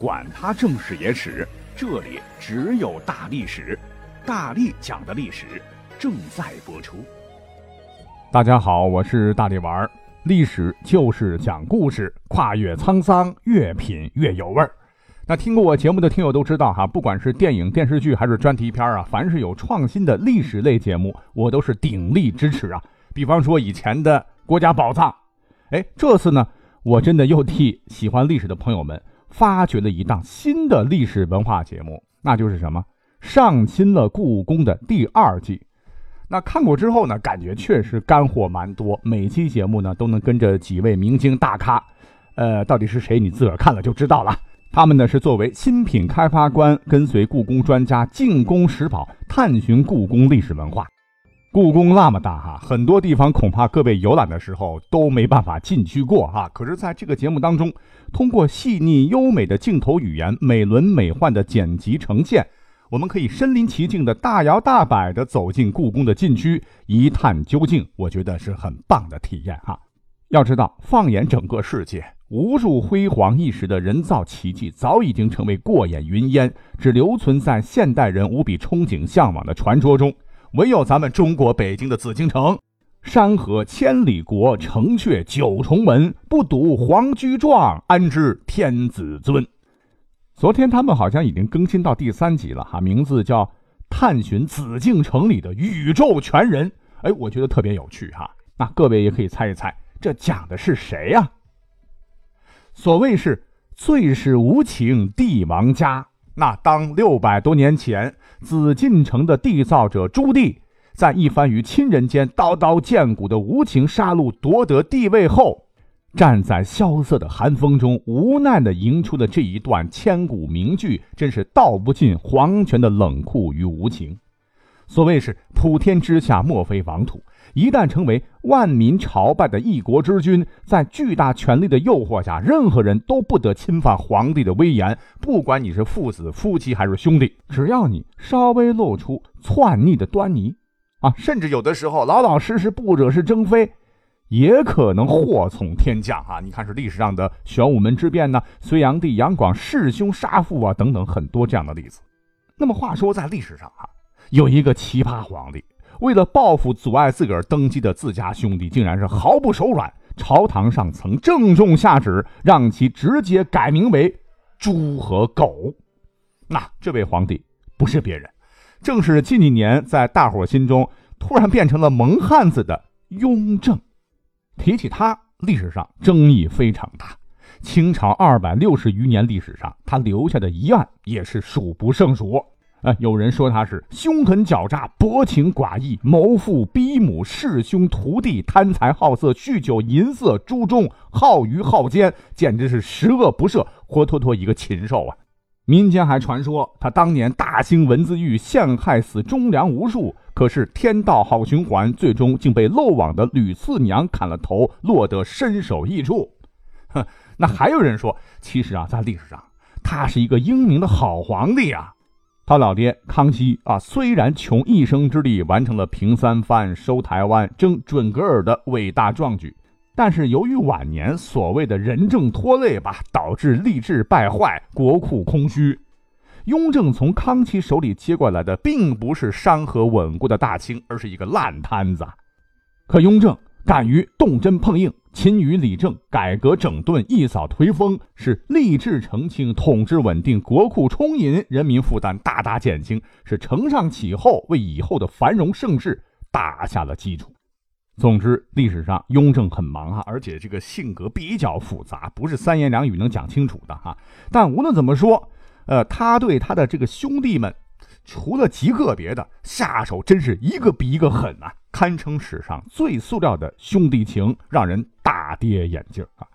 管他正史野史，这里只有大历史，大力讲的历史正在播出。大家好，我是大力丸儿，历史就是讲故事，跨越沧桑，越品越有味儿。那听过我节目的听友都知道哈，不管是电影、电视剧还是专题片啊，凡是有创新的历史类节目，我都是鼎力支持啊。比方说以前的《国家宝藏》，哎，这次呢，我真的又替喜欢历史的朋友们。发掘了一档新的历史文化节目，那就是什么？上新了故宫的第二季。那看过之后呢，感觉确实干货蛮多。每期节目呢，都能跟着几位明星大咖，呃，到底是谁？你自个儿看了就知道了。他们呢是作为新品开发官，跟随故宫专家进宫拾宝，探寻故宫历史文化。故宫那么大哈，很多地方恐怕各位游览的时候都没办法进去过哈。可是，在这个节目当中，通过细腻优美的镜头语言、美轮美奂的剪辑呈现，我们可以身临其境的大摇大摆的走进故宫的禁区，一探究竟。我觉得是很棒的体验哈。要知道，放眼整个世界，无数辉煌一时的人造奇迹早已经成为过眼云烟，只留存在现代人无比憧憬向往的传说中。唯有咱们中国北京的紫禁城，山河千里国，城阙九重门，不睹皇居状，安知天子尊？昨天他们好像已经更新到第三集了哈，名字叫《探寻紫禁城里的宇宙全人》。哎，我觉得特别有趣哈。那各位也可以猜一猜，这讲的是谁呀？所谓是最是无情帝王家。那当六百多年前，紫禁城的缔造者朱棣，在一番与亲人间刀刀见骨的无情杀戮夺得帝位后，站在萧瑟的寒风中，无奈地吟出的这一段千古名句，真是道不尽皇权的冷酷与无情。所谓是普天之下莫非王土。一旦成为万民朝拜的一国之君，在巨大权力的诱惑下，任何人都不得侵犯皇帝的威严。不管你是父子、夫妻还是兄弟，只要你稍微露出篡逆的端倪，啊，甚至有的时候老老实实不惹是生非，也可能祸从天降啊！你看，是历史上的玄武门之变呢，隋炀帝杨广弑兄杀父啊，等等很多这样的例子。那么话说，在历史上啊，有一个奇葩皇帝。为了报复阻碍自个儿登基的自家兄弟，竟然是毫不手软。朝堂上曾郑重下旨，让其直接改名为猪和狗。那这位皇帝不是别人，正是近几年在大伙心中突然变成了蒙汉子的雍正。提起他，历史上争议非常大。清朝二百六十余年历史上，他留下的疑案也是数不胜数。啊，有人说他是凶狠狡诈、薄情寡义、谋父逼母、弑兄屠弟、贪财好色、酗酒淫色、诸中好愚好奸，简直是十恶不赦，活脱脱一个禽兽啊！民间还传说他当年大兴文字狱，陷害死忠良无数，可是天道好循环，最终竟被漏网的吕四娘砍了头，落得身首异处。哼，那还有人说，其实啊，在历史上他是一个英明的好皇帝啊。他老爹康熙啊，虽然穷一生之力完成了平三藩、收台湾、征准噶尔的伟大壮举，但是由于晚年所谓的仁政拖累吧，导致吏治败坏，国库空虚。雍正从康熙手里接过来的，并不是山河稳固的大清，而是一个烂摊子。可雍正敢于动真碰硬。勤于理政，改革整顿，一扫颓风，是吏治澄清，统治稳定，国库充盈，人民负担大大减轻，是承上启后，为以后的繁荣盛世打下了基础。总之，历史上雍正很忙哈，而且这个性格比较复杂，不是三言两语能讲清楚的哈。但无论怎么说，呃，他对他的这个兄弟们，除了极个别的下手，真是一个比一个狠呐。堪称史上最塑料的兄弟情，让人大跌眼镜啊！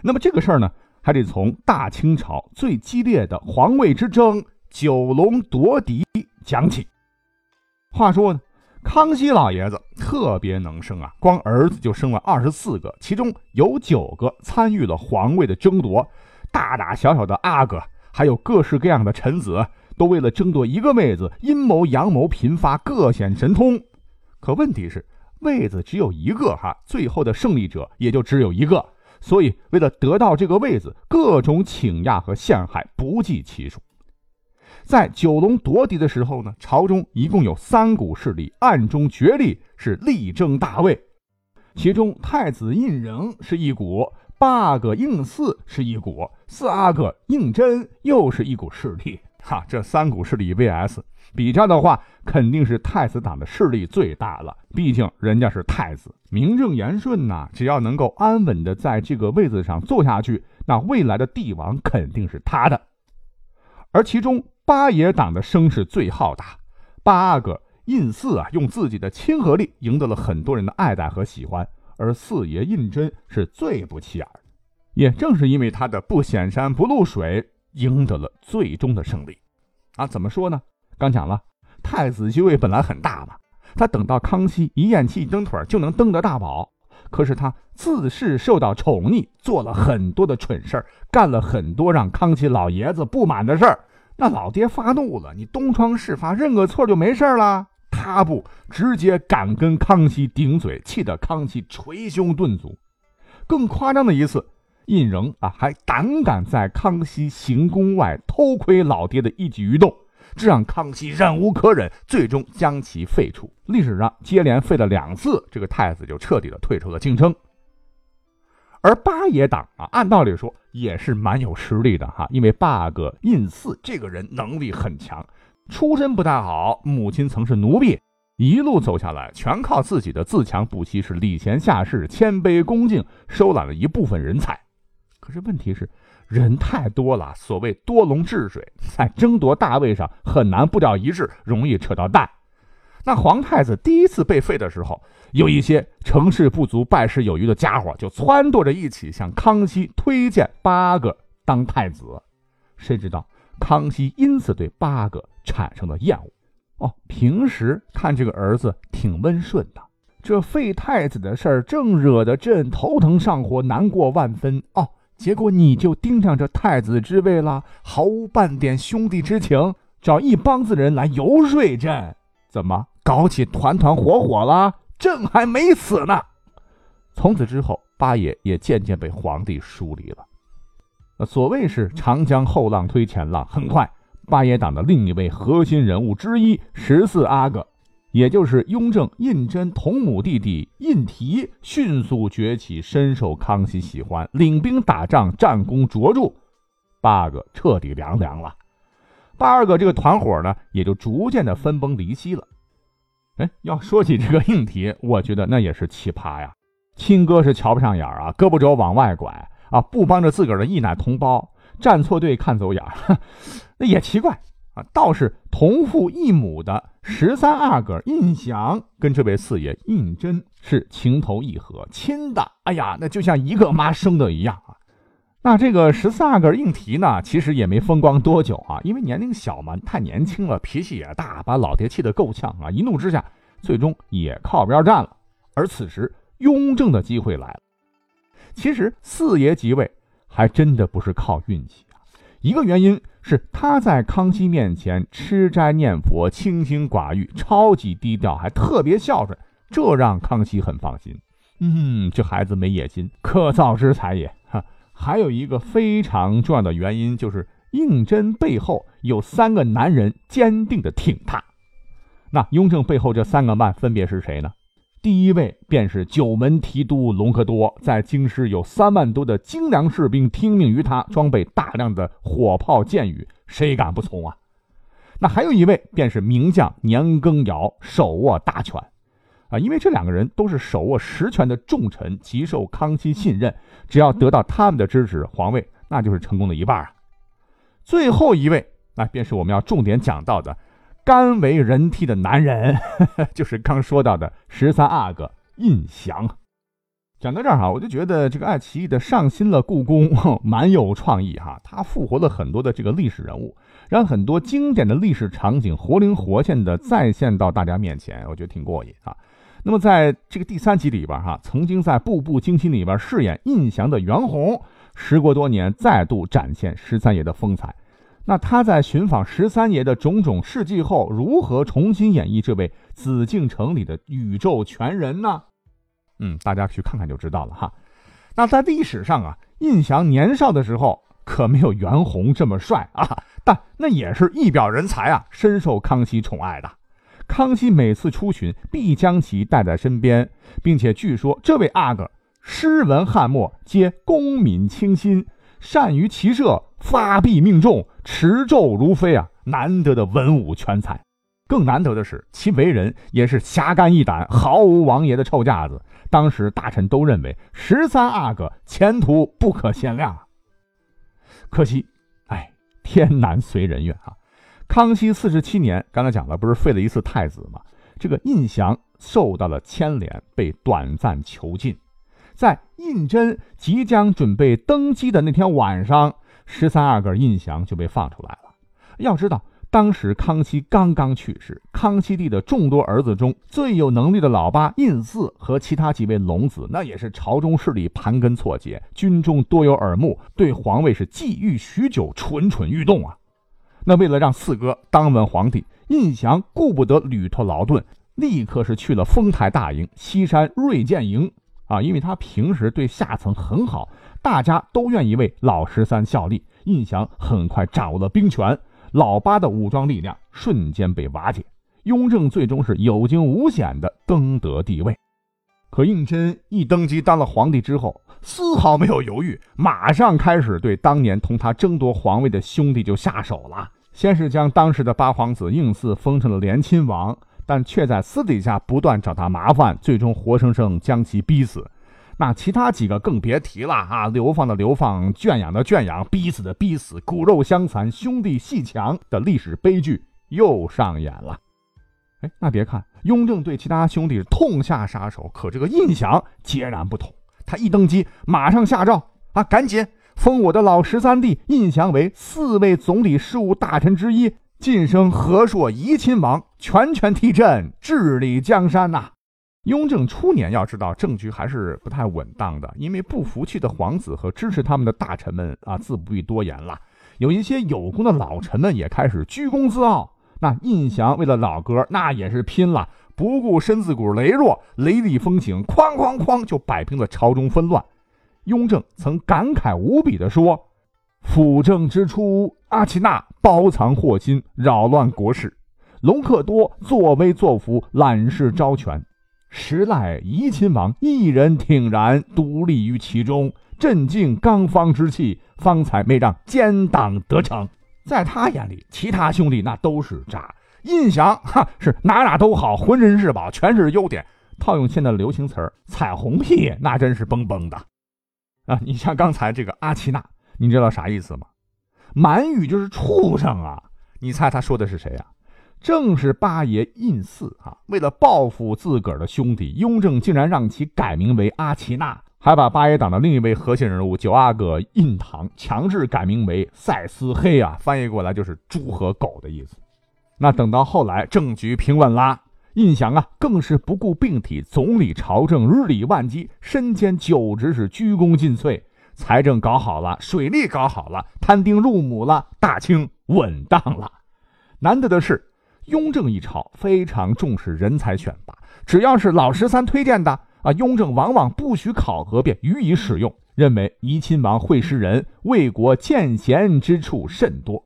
那么这个事儿呢，还得从大清朝最激烈的皇位之争——九龙夺嫡讲起。话说呢，康熙老爷子特别能生啊，光儿子就生了二十四个，其中有九个参与了皇位的争夺，大大小小的阿哥，还有各式各样的臣子，都为了争夺一个妹子，阴谋阳谋频发，各显神通。可问题是，位子只有一个哈，最后的胜利者也就只有一个，所以为了得到这个位子，各种请压和陷害不计其数。在九龙夺嫡的时候呢，朝中一共有三股势力暗中角力，是力争大位。其中太子胤禛是一股，八阿哥胤祀是一股，四阿哥胤禛又是一股势力。哈，这三股势力 VS 比较的话，肯定是太子党的势力最大了。毕竟人家是太子，名正言顺呐。只要能够安稳的在这个位子上坐下去，那未来的帝王肯定是他的。而其中八爷党的声势最浩大，八阿哥胤祀啊，用自己的亲和力赢得了很多人的爱戴和喜欢，而四爷胤禛是最不起眼。也正是因为他的不显山不露水。赢得了最终的胜利，啊，怎么说呢？刚讲了，太子继位本来很大嘛，他等到康熙一咽气一蹬腿就能登得大宝，可是他自恃受到宠溺，做了很多的蠢事儿，干了很多让康熙老爷子不满的事儿。那老爹发怒了，你东窗事发，认个错就没事了？他不，直接敢跟康熙顶嘴，气得康熙捶胸顿足。更夸张的一次。胤禛啊，还胆敢在康熙行宫外偷窥老爹的一举一动，这让康熙忍无可忍，最终将其废除。历史上接连废了两次，这个太子就彻底的退出了京城。而八爷党啊，按道理说也是蛮有实力的哈，因为八哥胤祀这个人能力很强，出身不太好，母亲曾是奴婢，一路走下来，全靠自己的自强不息，是礼贤下士，谦卑恭敬，收揽了一部分人才。可是问题是，人太多了，所谓多龙治水，在争夺大位上很难步调一致，容易扯到蛋。那皇太子第一次被废的时候，有一些成事不足败事有余的家伙就撺掇着一起向康熙推荐八个当太子。谁知道康熙因此对八个产生了厌恶。哦，平时看这个儿子挺温顺的，这废太子的事儿正惹得朕头疼上火，难过万分。哦。结果你就盯上这太子之位了，毫无半点兄弟之情，找一帮子人来游说朕，怎么搞起团团伙伙了？朕还没死呢。从此之后，八爷也渐渐被皇帝疏离了。所谓是长江后浪推前浪，很快，八爷党的另一位核心人物之一十四阿哥。也就是雍正、胤禛同母弟弟胤禔迅速崛起，深受康熙喜欢，领兵打仗，战功卓著。八哥彻底凉凉了，八阿哥这个团伙呢，也就逐渐的分崩离析了。哎，要说起这个胤禔，我觉得那也是奇葩呀。亲哥是瞧不上眼啊，胳膊肘往外拐啊，不帮着自个儿的义奶同胞，站错队看走眼，那也奇怪。啊，倒是同父异母的十三阿哥胤祥跟这位四爷胤禛是情投意合，亲的，哎呀，那就像一个妈生的一样啊。那这个十四阿哥胤禔呢，其实也没风光多久啊，因为年龄小嘛，太年轻了，脾气也大，把老爹气得够呛啊。一怒之下，最终也靠边站了。而此时，雍正的机会来了。其实四爷即位还真的不是靠运气，一个原因。是他在康熙面前吃斋念佛，清心寡欲，超级低调，还特别孝顺，这让康熙很放心。嗯，这孩子没野心，可造之才也。哈，还有一个非常重要的原因，就是胤禛背后有三个男人坚定的挺他。那雍正背后这三个慢分别是谁呢？第一位便是九门提督隆科多，在京师有三万多的精良士兵听命于他，装备大量的火炮箭雨，谁敢不从啊？那还有一位便是名将年羹尧，手握大权，啊，因为这两个人都是手握实权的重臣，极受康熙信任，只要得到他们的支持，皇位那就是成功的一半啊。最后一位，那便是我们要重点讲到的。甘为人梯的男人，就是刚说到的十三阿哥胤祥。讲到这儿哈，我就觉得这个爱奇艺的上新了故宫，蛮有创意哈。他复活了很多的这个历史人物，让很多经典的历史场景活灵活现的再现到大家面前，我觉得挺过瘾啊。那么在这个第三集里边哈，曾经在《步步惊心》里边饰演胤祥的袁弘，时过多年再度展现十三爷的风采。那他在寻访十三爷的种种事迹后，如何重新演绎这位紫禁城里的宇宙全人呢？嗯，大家去看看就知道了哈。那在历史上啊，胤祥年少的时候可没有袁弘这么帅啊，但那也是一表人才啊，深受康熙宠爱的。康熙每次出巡，必将其带在身边，并且据说这位阿哥诗文翰墨皆功敏清新，善于骑射，发臂命中，持咒如飞啊，难得的文武全才。更难得的是，其为人也是侠肝义胆，毫无王爷的臭架子。当时大臣都认为十三阿哥前途不可限量。可惜，哎，天难随人愿啊。康熙四十七年，刚才讲了，不是废了一次太子吗？这个胤祥受到了牵连，被短暂囚禁。在胤禛即将准备登基的那天晚上，十三阿哥胤祥就被放出来了。要知道，当时康熙刚刚去世，康熙帝的众多儿子中最有能力的老八胤祀和其他几位龙子，那也是朝中势力盘根错节，军中多有耳目，对皇位是觊觎许久，蠢蠢欲动啊。那为了让四哥当稳皇帝，胤祥顾不得旅途劳顿，立刻是去了丰台大营、西山锐剑营啊，因为他平时对下层很好，大家都愿意为老十三效力。胤祥很快掌握了兵权，老八的武装力量瞬间被瓦解，雍正最终是有惊无险的登得帝位。可胤禛一登基当了皇帝之后，丝毫没有犹豫，马上开始对当年同他争夺皇位的兄弟就下手了。先是将当时的八皇子胤祀封成了连亲王，但却在私底下不断找他麻烦，最终活生生将其逼死。那其他几个更别提了啊！流放的流放，圈养的圈养，逼死的逼死，骨肉相残，兄弟戏强的历史悲剧又上演了。哎，那别看雍正对其他兄弟痛下杀手，可这个胤祥截然不同。他一登基，马上下诏啊，赶紧封我的老十三弟胤祥为四位总理事务大臣之一，晋升和硕怡亲王，全权替朕治理江山呐。雍正初年，要知道政局还是不太稳当的，因为不服气的皇子和支持他们的大臣们啊，自不必多言了。有一些有功的老臣们也开始居功自傲。那胤祥为了老哥，那也是拼了，不顾身子骨羸弱，雷厉风行，哐哐哐就摆平了朝中纷乱。雍正曾感慨无比地说：“辅政之初，阿奇那包藏祸心，扰乱国事；隆克多作威作福，揽事招权。时赖怡亲王一人挺然独立于其中，镇静刚方之气，方才没让奸党得逞。”在他眼里，其他兄弟那都是渣。胤祥哈是哪哪都好，浑身是宝，全是优点。套用现在的流行词儿，彩虹屁那真是崩崩的啊！你像刚才这个阿奇娜，你知道啥意思吗？满语就是畜生啊！你猜他说的是谁呀？正是八爷胤祀啊！为了报复自个儿的兄弟，雍正竟然让其改名为阿奇娜。还把八爷党的另一位核心人物九阿哥胤堂强制改名为赛斯黑啊，翻译过来就是猪和狗的意思。那等到后来政局平稳啦，胤祥啊更是不顾病体，总理朝政，日理万机，身兼九职是鞠躬尽瘁。财政搞好了，水利搞好了，摊丁入亩了，大清稳当了。难得的是，雍正一朝非常重视人才选拔，只要是老十三推荐的。啊，雍正往往不许考核便予以使用，认为怡亲王会识人，为国见贤之处甚多。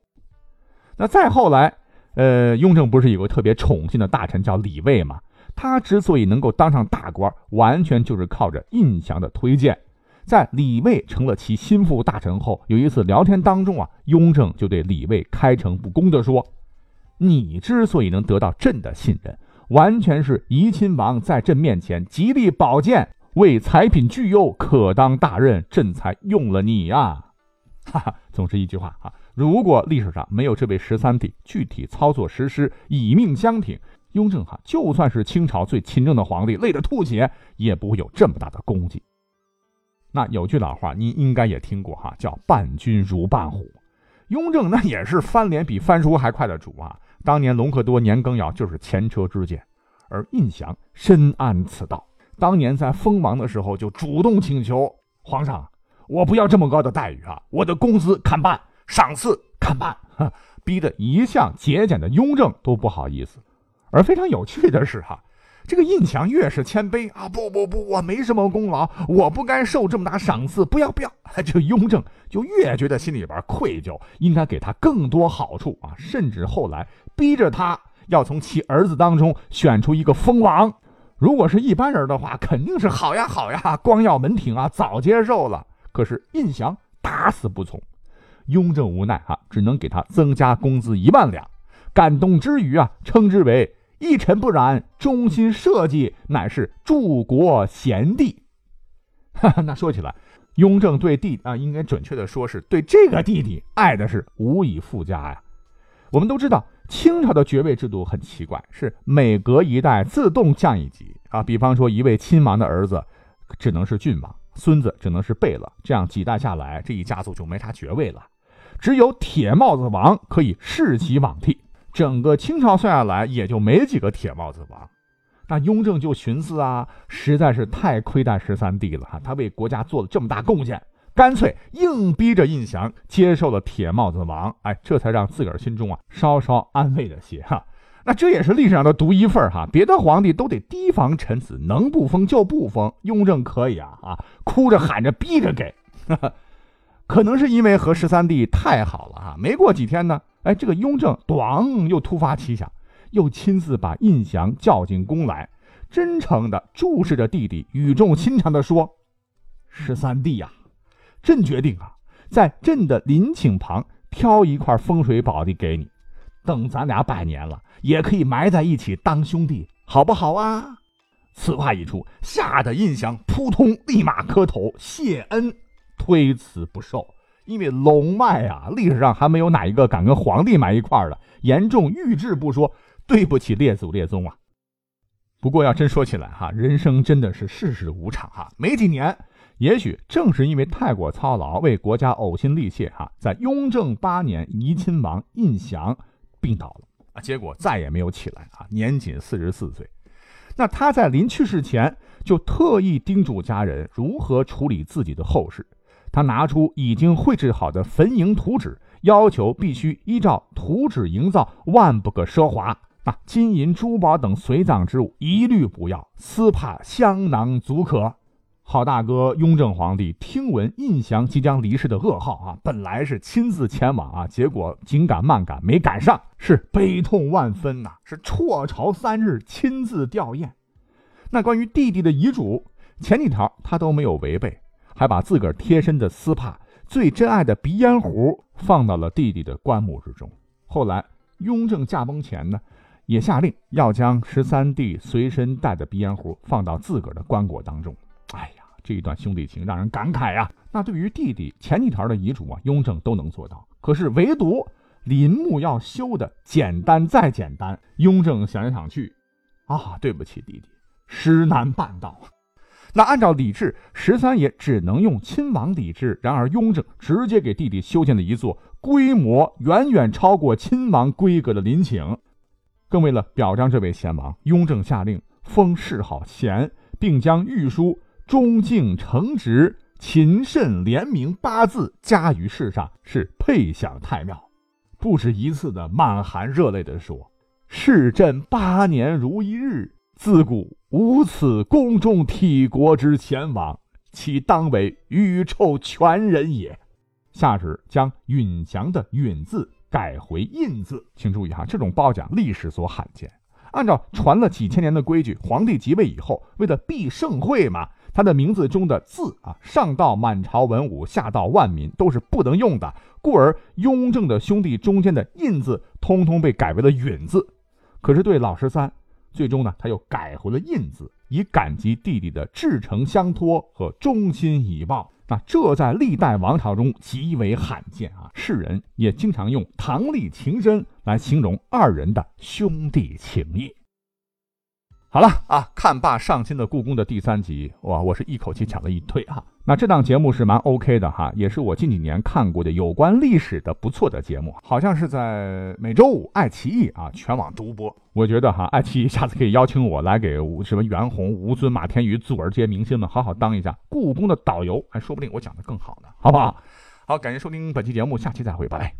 那再后来，呃，雍正不是有个特别宠信的大臣叫李卫吗？他之所以能够当上大官，完全就是靠着胤祥的推荐。在李卫成了其心腹大臣后，有一次聊天当中啊，雍正就对李卫开诚布公地说：“你之所以能得到朕的信任。”完全是怡亲王在朕面前极力保荐，为才品具优，可当大任，朕才用了你呀！哈哈，总之一句话啊，如果历史上没有这位十三弟具体操作实施，以命相挺，雍正哈就算是清朝最勤政的皇帝，累得吐血，也不会有这么大的功绩。那有句老话，您应该也听过哈，叫“伴君如伴虎”。雍正那也是翻脸比翻书还快的主啊！当年隆科多年羹尧就是前车之鉴，而胤祥深谙此道。当年在封王的时候就主动请求皇上：“我不要这么高的待遇啊，我的工资看办，赏赐看办。”逼得一向节俭的雍正都不好意思。而非常有趣的是，哈，这个胤祥越是谦卑啊，不不不，我没什么功劳，我不该受这么大赏赐，不要不要。这雍正就越觉得心里边愧疚，应该给他更多好处啊，甚至后来逼着他要从其儿子当中选出一个封王。如果是一般人的话，肯定是好呀好呀，光耀门庭啊，早接受了。可是胤祥打死不从，雍正无奈啊，只能给他增加工资一万两。感动之余啊，称之为。一尘不染，忠心社稷，乃是柱国贤弟。那说起来，雍正对弟啊，应该准确的说是对这个弟弟爱的是无以复加呀。我们都知道，清朝的爵位制度很奇怪，是每隔一代自动降一级啊。比方说，一位亲王的儿子只能是郡王，孙子只能是贝勒，这样几代下来，这一家族就没啥爵位了。只有铁帽子王可以世袭罔替。整个清朝算下来，也就没几个铁帽子王。那雍正就寻思啊，实在是太亏待十三弟了哈，他为国家做了这么大贡献，干脆硬逼着胤祥接受了铁帽子王。哎，这才让自个儿心中啊稍稍安慰了些哈。那这也是历史上的独一份哈，别的皇帝都得提防臣子，能不封就不封，雍正可以啊啊，哭着喊着逼着给。可能是因为和十三弟太好了哈，没过几天呢。哎，这个雍正咣又突发奇想，又亲自把胤祥叫进宫来，真诚地注视着弟弟，语重心长地说：“十三弟呀，朕决定啊，在朕的陵寝旁挑一块风水宝地给你，等咱俩百年了，也可以埋在一起当兄弟，好不好啊？”此话一出，吓得胤祥扑通立马磕头谢恩，推辞不受。因为龙脉啊，历史上还没有哪一个敢跟皇帝埋一块的，严重预制不说，对不起列祖列宗啊。不过要真说起来哈，人生真的是世事无常哈。没几年，也许正是因为太过操劳，为国家呕心沥血哈，在雍正八年，怡亲王胤祥病倒了啊，结果再也没有起来啊，年仅四十四岁。那他在临去世前，就特意叮嘱家人如何处理自己的后事。他拿出已经绘制好的坟茔图纸，要求必须依照图纸营造，万不可奢华。啊，金银珠宝等随葬之物一律不要，丝帕香囊足可。好大哥雍正皇帝听闻胤祥即将离世的噩耗啊，本来是亲自前往啊，结果紧赶慢赶没赶上，是悲痛万分呐，是辍朝三日，亲自吊唁。那关于弟弟的遗嘱，前几条他都没有违背。还把自个儿贴身的丝帕、最珍爱的鼻烟壶放到了弟弟的棺木之中。后来，雍正驾崩前呢，也下令要将十三弟随身带的鼻烟壶放到自个儿的棺椁当中。哎呀，这一段兄弟情让人感慨呀。那对于弟弟前几条的遗嘱啊，雍正都能做到，可是唯独陵墓要修的简单再简单，雍正想来想去，啊，对不起弟弟，实难办到。那按照礼制，十三爷只能用亲王礼制。然而雍正直接给弟弟修建了一座规模远远超过亲王规格的陵寝，更为了表彰这位贤王，雍正下令封谥号贤，并将御书“忠敬诚直、勤慎廉明”八字加于谥上，是配享太庙。不止一次的满含热泪的说：“是朕八年如一日。”自古无此宫中体国之贤王，其当为宇宙全人也。下旨将允祥的允字改回胤字，请注意哈，这种褒奖历史所罕见。按照传了几千年的规矩，皇帝即位以后，为了避盛会嘛，他的名字中的字啊，上到满朝文武，下到万民都是不能用的，故而雍正的兄弟中间的胤字，通通被改为了允字。可是对老十三。最终呢，他又改回了印字，以感激弟弟的至诚相托和忠心以报。那这在历代王朝中极为罕见啊！世人也经常用堂棣情深来形容二人的兄弟情谊。好了啊，看罢上清的故宫的第三集，哇，我是一口气抢了一推啊！那这档节目是蛮 OK 的哈，也是我近几年看过的有关历史的不错的节目，好像是在每周五爱奇艺啊全网独播。我觉得哈，爱奇艺下次可以邀请我来给什么袁弘、吴尊、马天宇、祖儿这些明星们好好当一下故宫的导游，还说不定我讲的更好呢，好不好？好，感谢收听本期节目，下期再会，拜拜。